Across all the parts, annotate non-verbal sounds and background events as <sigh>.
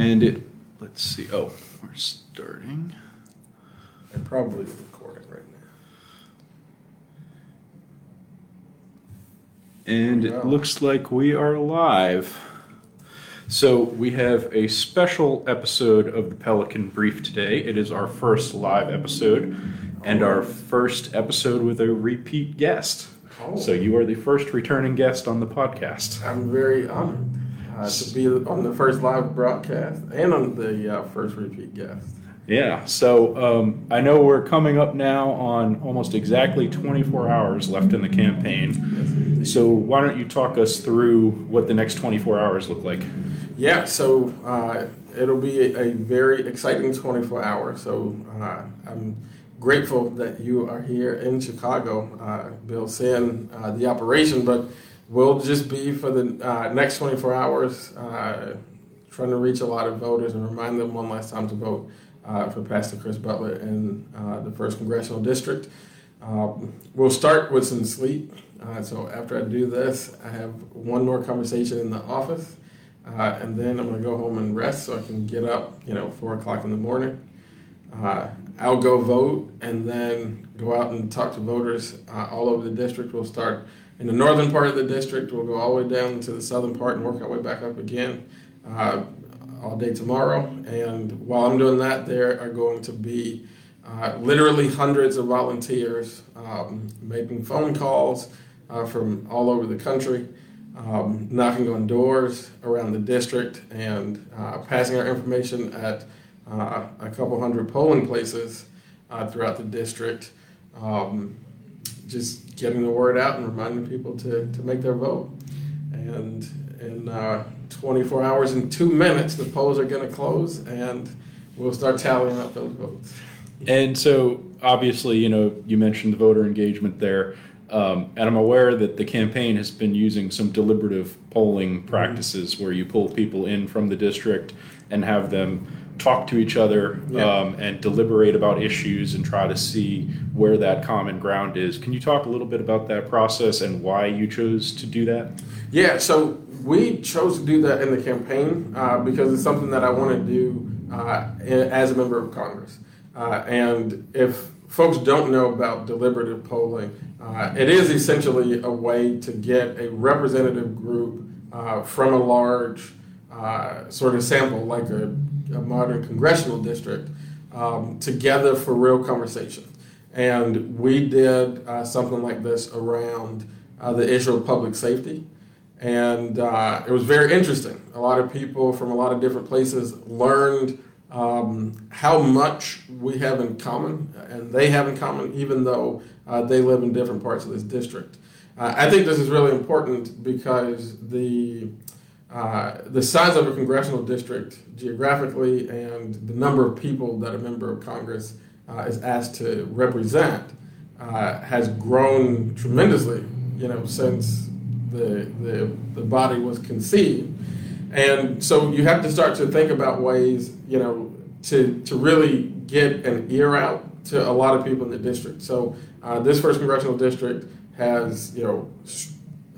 And it, let's see, oh, we're starting. And probably recording right now. And it Wow. looks like we are live. So we have a special episode of the Pelican Brief today. It is our first live episode and our first episode with a repeat guest. Oh. So you are the first returning guest on the podcast. I'm very honored uh, to be on the first live broadcast and on the uh, first repeat guest. Yeah, so um, I know we're coming up now on almost exactly 24 hours left in the campaign. So why don't you talk us through what the next 24 hours look like? Yeah, so uh, it'll be a, a very exciting 24 hours. So uh, I'm grateful that you are here in Chicago, uh, Bill, seeing uh, the operation, but we'll just be for the uh, next 24 hours uh, trying to reach a lot of voters and remind them one last time to vote uh, for Pastor Chris Butler in uh, the first congressional district. Um, we'll start with some sleep. Uh, so after I do this, I have one more conversation in the office. Uh, and then I'm going to go home and rest so I can get up, you know, four o'clock in the morning. I'll go vote and then go out and talk to voters all over the district. We'll start in the northern part of the district. We'll go all the way down to the southern part and work our way back up again uh, all day tomorrow. And while I'm doing that, there are going to be uh, literally hundreds of volunteers um, making phone calls uh, from all over the country um, knocking on doors around the district and uh, passing our information at uh, a couple hundred polling places uh, throughout the district. Um, just getting the word out and reminding people to, to make their vote. And in uh, 24 hours and two minutes, the polls are going to close and we'll start tallying up those votes. And so, obviously, you know, you mentioned the voter engagement there. Um, and I'm aware that the campaign has been using some deliberative polling practices where you pull people in from the district and have them talk to each other Yeah. um, and deliberate about issues and try to see where that common ground is. Can you talk a little bit about that process and why you chose to do that? Yeah, so we chose to do that in the campaign uh, because it's something that I want to do uh, as a member of Congress. Uh, and if folks don't know about deliberative polling, uh, it is essentially a way to get a representative group uh, from a large uh, sort of sample, like a, a modern congressional district, um, together for real conversation. And we did uh, something like this around uh, the issue of public safety. And uh, it was very interesting. A lot of people from a lot of different places learned um, how much we have in common and they have in common, even though uh, they live in different parts of this district. Uh, I think this is really important because the uh, the size of a congressional district geographically and the number of people that a member of Congress uh, is asked to represent uh, has grown tremendously, you know, since the, the, the body was conceived. And so you have to start to think about ways, you know, to, to really get an ear out to a lot of people in the district. So uh, this first congressional district has, you know,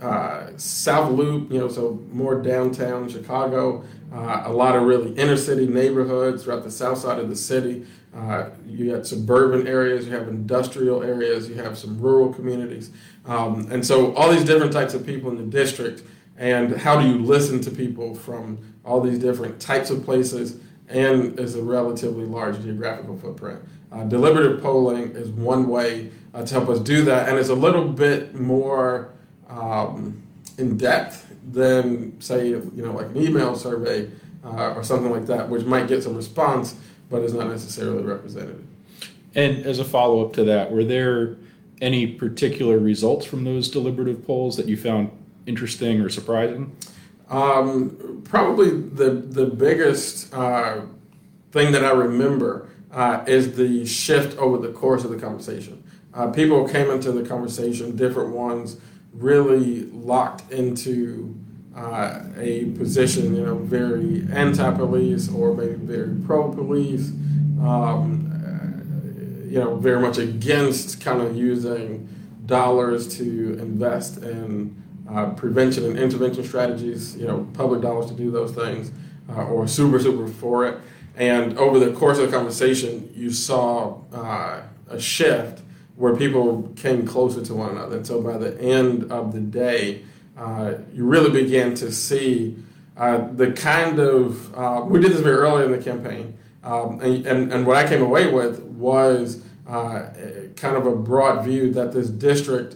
uh, South Loop, you know, so more downtown Chicago, uh, a lot of really inner city neighborhoods throughout the south side of the city. Uh, you got suburban areas, you have industrial areas, you have some rural communities. Um, and so all these different types of people in the district, and how do you listen to people from all these different types of places and is a relatively large geographical footprint. Uh, deliberative polling is one way uh, to help us do that, and it's a little bit more um, in depth than, say, you know, like an email survey uh, or something like that, which might get some response, but is not necessarily representative. And as a follow up to that, were there any particular results from those deliberative polls that you found interesting or surprising? Um, probably the the biggest uh, thing that I remember uh, is the shift over the course of the conversation. Uh, people came into the conversation, different ones, really locked into uh, a position, you know, very anti-police or maybe very pro-police. Um, you know, very much against kind of using dollars to invest in uh, prevention and intervention strategies, you know, public dollars to do those things. uh, or super, super for it. And over the course of the conversation, you saw uh, a shift where people came closer to one another. And so by the end of the day, uh, you really began to see uh, the kind of, uh, we did this very early in the campaign, um, and, and, and, what I came away with was uh, kind of a broad view that this district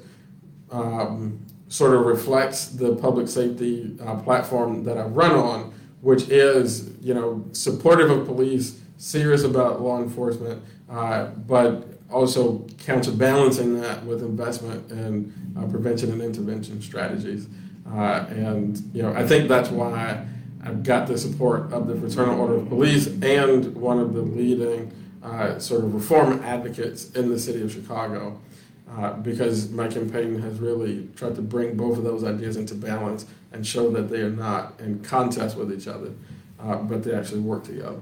um, sort of reflects the public safety uh, platform that I run on, which is, you know, supportive of police, serious about law enforcement, uh, but also counterbalancing that with investment in uh, prevention and intervention strategies. Uh, and you know, I think that's why I've got the support of the Fraternal Order of Police and one of the leading uh, sort of reform advocates in the city of Chicago. Uh, because my campaign has really tried to bring both of those ideas into balance and show that they are not in contest with each other, uh, but they actually work together.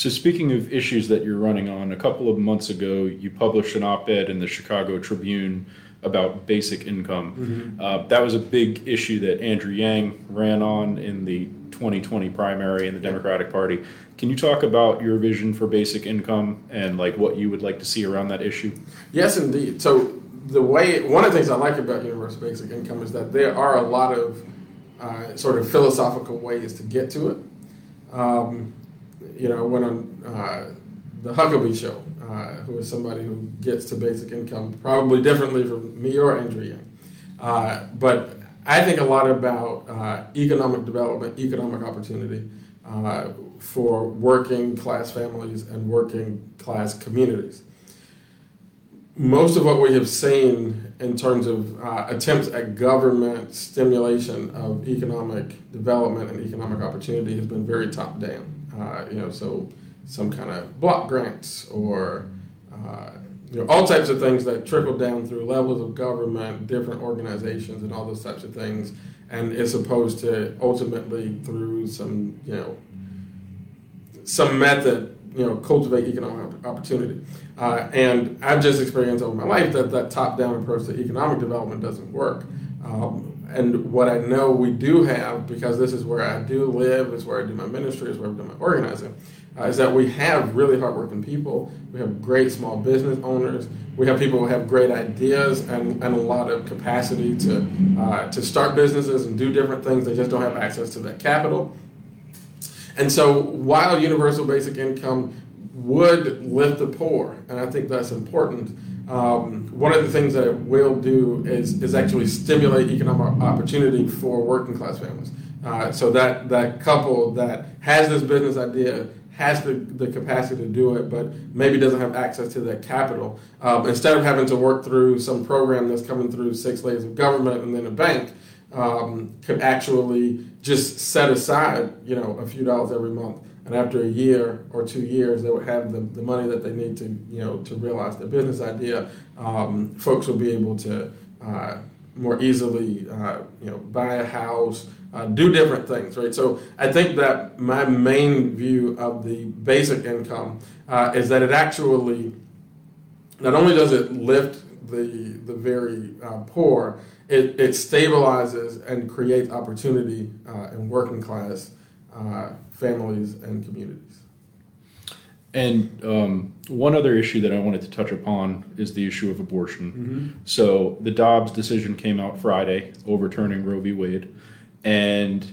So, speaking of issues that you're running on, a couple of months ago, you published an op ed in the Chicago Tribune about basic income. Mm-hmm. Uh, that was a big issue that Andrew Yang ran on in the 2020 primary in the Democratic Party. Can you talk about your vision for basic income and like what you would like to see around that issue? Yes, indeed. So the way one of the things I like about universal basic income is that there are a lot of uh, sort of philosophical ways to get to it. Um, you know, went on uh, the Huckabee show, uh, who is somebody who gets to basic income probably differently from me or Andrew. Uh, but I think a lot about uh, economic development, economic opportunity uh, for working class families and working class communities. Most of what we have seen in terms of uh, attempts at government stimulation of economic development and economic opportunity has been very top down. Uh, you know, so some kind of block grants or uh, you know, all types of things that trickle down through levels of government, different organizations, and all those types of things, and is opposed to ultimately through some you know some method you know cultivate economic opportunity. Uh, and I've just experienced over my life that that top-down approach to economic development doesn't work. Um, and what I know we do have, because this is where I do live, is where I do my ministry, is where I do my organizing, uh, is that we have really hardworking people. We have great small business owners. We have people who have great ideas and, and a lot of capacity to, uh, to start businesses and do different things. They just don't have access to that capital. And so while universal basic income would lift the poor, and I think that's important, um, one of the things that it will do is, is actually stimulate economic opportunity for working class families. Uh, so that, that couple that has this business idea has the, the capacity to do it, but maybe doesn't have access to that capital. Um, instead of having to work through some program that's coming through six layers of government and then a bank, um, could actually just set aside, you know, a few dollars every month and after a year or two years, they would have the, the money that they need to, you know, to realize their business idea. Um, folks will be able to uh, more easily, uh, you know, buy a house, uh, do different things, right? So I think that my main view of the basic income uh, is that it actually not only does it lift the the very uh, poor, it, it stabilizes and creates opportunity uh, in working class families and communities. And um, one other issue that I wanted to touch upon is the issue of abortion. Mm-hmm. So the Dobbs decision came out Friday, overturning Roe v. Wade, and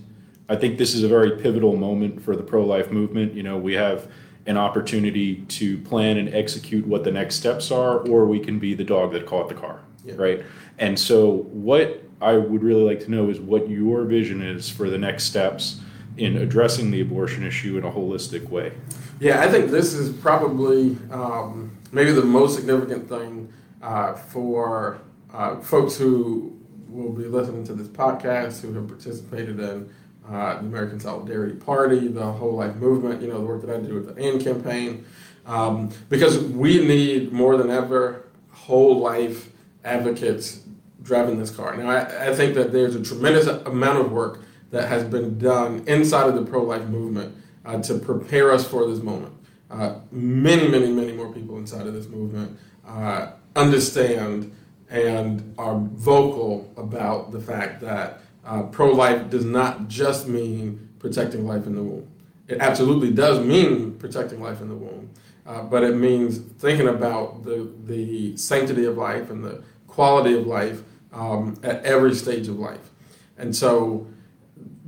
I think this is a very pivotal moment for the pro-life movement. You know, we have an opportunity to plan and execute what the next steps are, or we can be the dog that caught the car, yeah. right? And so, what I would really like to know is what your vision is for the next steps in addressing the abortion issue in a holistic way? Yeah, I think this is probably um, maybe the most significant thing uh, for uh, folks who will be listening to this podcast, who have participated in uh, the American Solidarity Party, the Whole Life Movement, you know, the work that I do with the AND campaign, um, because we need more than ever whole life advocates driving this car. Now, I, I think that there's a tremendous amount of work that has been done inside of the pro life movement uh, to prepare us for this moment. Uh, many, many, many more people inside of this movement uh, understand and are vocal about the fact that uh, pro life does not just mean protecting life in the womb. it absolutely does mean protecting life in the womb, uh, but it means thinking about the, the sanctity of life and the quality of life um, at every stage of life. And so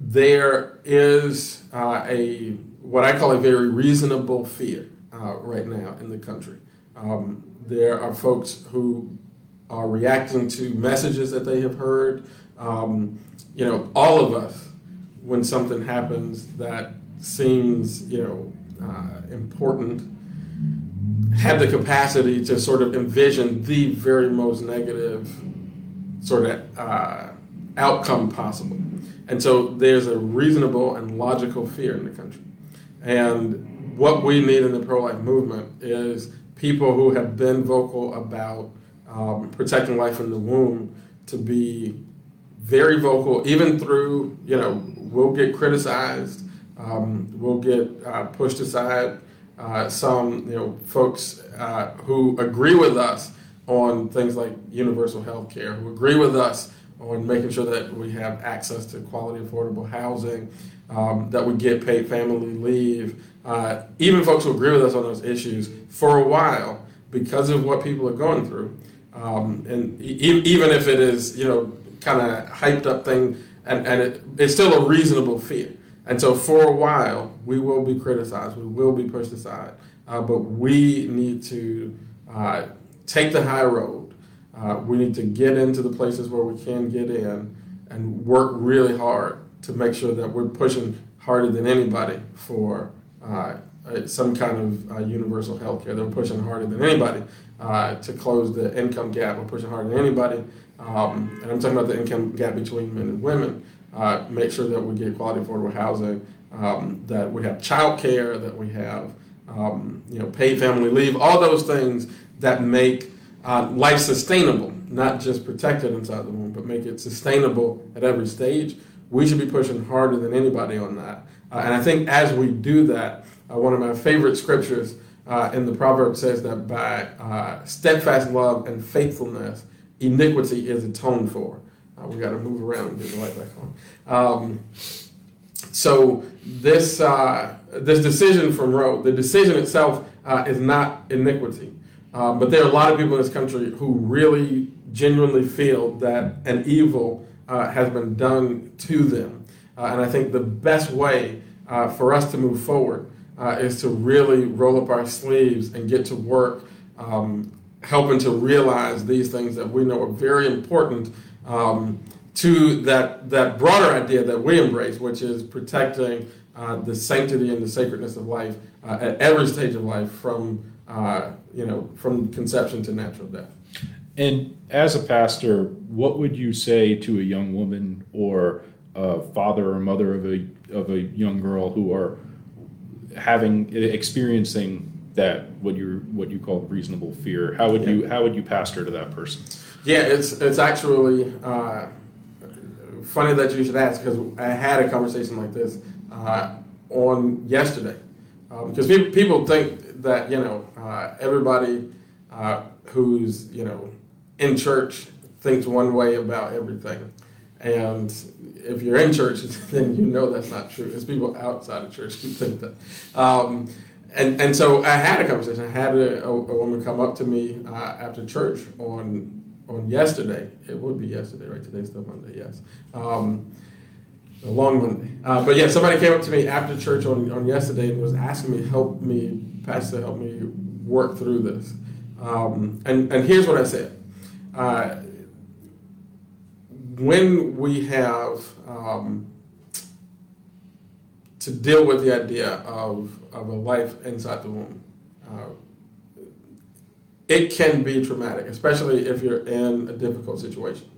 there is uh, a what I call a very reasonable fear uh, right now in the country. Um, there are folks who are reacting to messages that they have heard. Um, you know, all of us, when something happens that seems, you know, uh, important, have the capacity to sort of envision the very most negative sort of uh, outcome possible. And so there's a reasonable and logical fear in the country. And what we need in the pro life movement is people who have been vocal about um, protecting life in the womb to be very vocal, even through, you know, we'll get criticized, um, we'll get uh, pushed aside. Uh, some, you know, folks uh, who agree with us on things like universal health care, who agree with us on making sure that we have access to quality, affordable housing, um, that we get paid family leave. Uh, even folks who agree with us on those issues for a while, because of what people are going through, um, and e- even if it is, you know, kind of hyped up thing, and, and it, it's still a reasonable fear. And so for a while, we will be criticized, we will be pushed aside, uh, but we need to uh, take the high road. Uh, we need to get into the places where we can get in and work really hard to make sure that we're pushing harder than anybody for uh, some kind of uh, universal health care. They're pushing harder than anybody uh, to close the income gap. We're pushing harder than anybody. Um, and I'm talking about the income gap between men and women. Uh, make sure that we get quality affordable housing, um, that we have child care, that we have um, you know paid family leave, all those things that make uh, life sustainable, not just protected inside the womb, but make it sustainable at every stage we should be pushing harder than anybody on that. Uh, and I think as we do that, uh, one of my favorite scriptures uh, in the proverb says that by uh, steadfast love and faithfulness, iniquity is atoned for. Uh, we got to move around and get the light back on. Um, so this this decision from Roe, the decision itself is not iniquity. But there are a lot of people in this country who really genuinely feel that an evil uh, has been done to them. Uh, and I think the best way uh, for us to move forward uh, is to really roll up our sleeves and get to work um, helping to realize these things that we know are very important um, to that, that broader idea that we embrace, which is protecting uh, the sanctity and the sacredness of life uh, at every stage of life from, you know, from conception to natural death. And as a pastor, what would you say to a young woman or a father or mother of a of a young girl who are having experiencing that what you what you call reasonable fear? How would yeah. you how would you pastor to that person? Yeah, it's it's actually uh, funny that you should ask because I had a conversation like this uh, on yesterday because um, people people think that you know uh, everybody uh, who's you know in church thinks one way about everything. And if you're in church, <laughs> then you know that's not true. It's people outside of church who think that. Um, and, and so I had a conversation. I had a, a, woman come up to me uh, after church on on yesterday. It would be yesterday, right? Today's still Monday, yes. Um, a long Monday. Uh, but yeah, somebody came up to me after church on, on yesterday and was asking me, help me, Pastor, help me work through this. Um, and, and here's what I said. Uh, when we have um, to deal with the idea of, of a life inside the womb, uh, it can be traumatic, especially if you're in a difficult situation,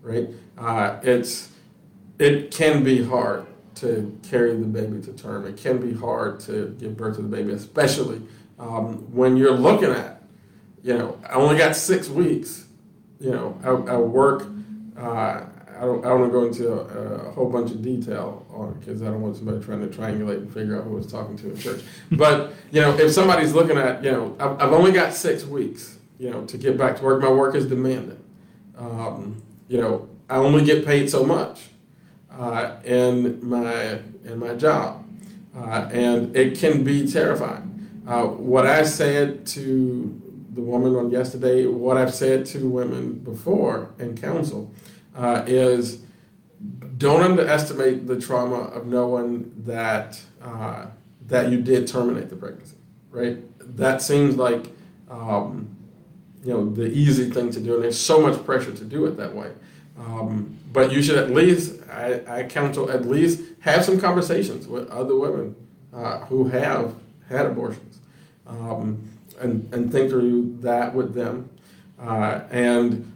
right? Uh, it's it can be hard to carry the baby to term. It can be hard to give birth to the baby, especially um, when you're looking at, you know, I only got six weeks you know, I, I work. Uh, I don't, I don't want to go into a, a, whole bunch of detail on because I don't want somebody trying to triangulate and figure out who I was talking to in church. but you know, if somebody's looking at, you know, I've, I've, only got six weeks, you know, to get back to work. My work is demanding. Um, you know, I only get paid so much uh, in my in my job. uh, and it can be terrifying. Uh, what I said to the woman on yesterday, what I've said to women before in counsel, uh, is don't underestimate the trauma of knowing that uh, that you did terminate the pregnancy. Right? That seems like um, you know the easy thing to do, and there's so much pressure to do it that way. Um, but you should at least, I, I counsel, at least have some conversations with other women uh, who have had abortions, um, and and think through that with them, uh, and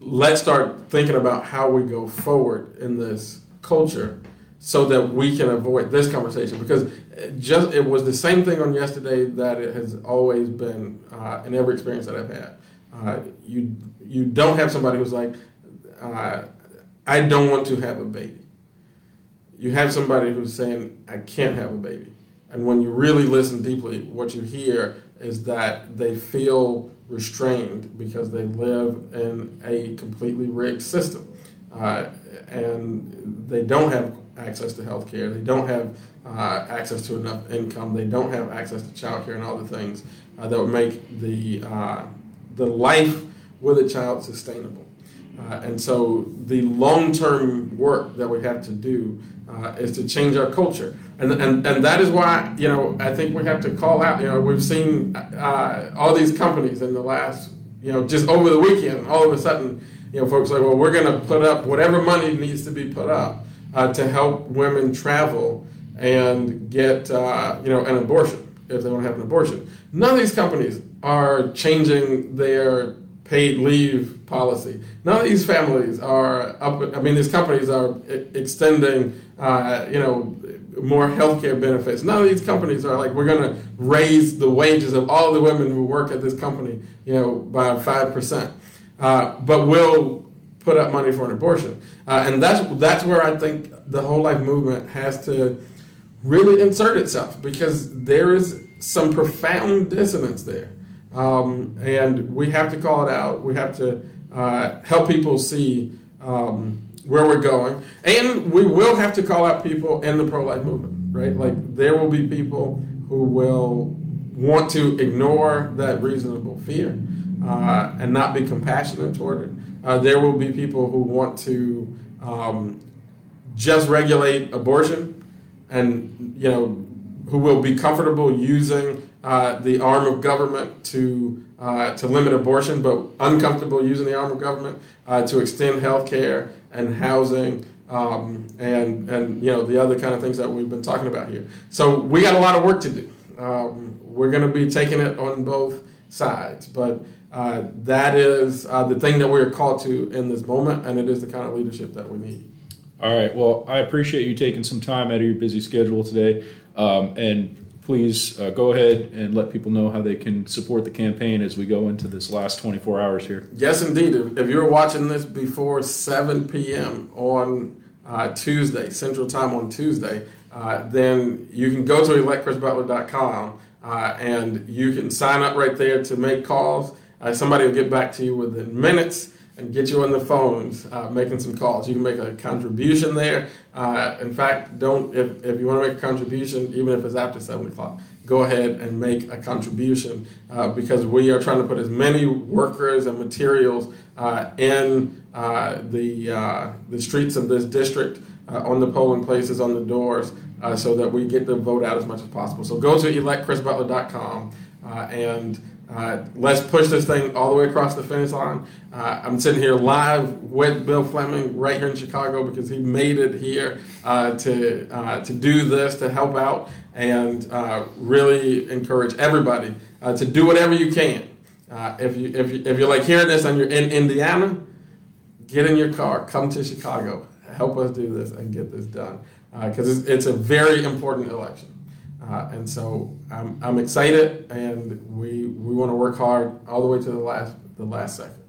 let's start thinking about how we go forward in this culture so that we can avoid this conversation because it just it was the same thing on yesterday that it has always been uh, in every experience that I've had. Uh, you you don't have somebody who's like, uh, I don't want to have a baby. You have somebody who's saying, I can't have a baby. And when you really listen deeply, what you hear is that they feel restrained because they live in a completely rigged system. Uh, and they don't have access to health care, they don't have uh, access to enough income, they don't have access to child care and all the things uh, that would make the, uh, the life with a child sustainable. Uh, and so the long term work that we have to do uh, is to change our culture. And, and, and that is why, you know, I think we have to call out, you know, we've seen uh, all these companies in the last, you know, just over the weekend, all of a sudden, you know, folks like, well, we're going to put up whatever money needs to be put up uh, to help women travel and get, uh, you know, an abortion if they want to have an abortion. None of these companies are changing their paid leave policy. None of these families are up. I mean, these companies are extending, uh, you know, more healthcare benefits. None of these companies are like we're going to raise the wages of all the women who work at this company, you know, by five percent. Uh, but we'll put up money for an abortion, uh, and that's that's where I think the whole life movement has to really insert itself because there is some profound dissonance there. Um, and we have to call it out. We have to uh, help people see um, where we're going. And we will have to call out people in the pro life movement, right? Like, there will be people who will want to ignore that reasonable fear uh, and not be compassionate toward it. Uh, there will be people who want to um, just regulate abortion and, you know, who will be comfortable using uh, the arm of government to uh, to limit abortion, but uncomfortable using the arm of government uh, to extend health care and housing um, and and you know the other kind of things that we've been talking about here. So we got a lot of work to do. Um, we're going to be taking it on both sides, but uh, that is uh, the thing that we're called to in this moment, and it is the kind of leadership that we need. All right. Well, I appreciate you taking some time out of your busy schedule today, um, and please uh, go ahead and let people know how they can support the campaign as we go into this last 24 hours here. Yes, indeed. If, you're watching this before 7 p.m. on uh, Tuesday, Central Time on Tuesday, uh, then you can go to electchrisbutler.com uh, and you can sign up right there to make calls. Uh, somebody will get back to you within minutes and get you on the phones uh, making some calls. You can make a contribution there. Uh, in fact, don't if, if you want to make a contribution, even if it's after seven o'clock, go ahead and make a contribution uh, because we are trying to put as many workers and materials uh, in uh, the uh, the streets of this district, on the polling places, on the doors, so that we get the vote out as much as possible. So go to electchrisbutler.com and uh, let's push this thing all the way across the finish line. Uh, I'm sitting here live with Bill Fleming right here in Chicago because he made it here uh, to uh, to do this to help out and uh, really encourage everybody uh, to do whatever you can. if you if you, if you're like hearing this and you're in Indiana, get in your car, come to Chicago, help us do this and get this done because it's, it's a very important election. Uh, and so I'm, I'm excited, and we we want to work hard all the way to the last the last second.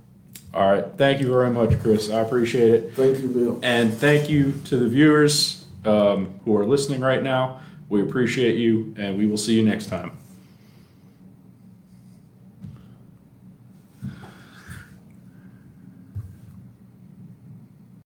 All right, thank you very much, Chris. I appreciate it. Thank you, Bill. And thank you to the viewers um, who are listening right now. We appreciate you, and we will see you next time.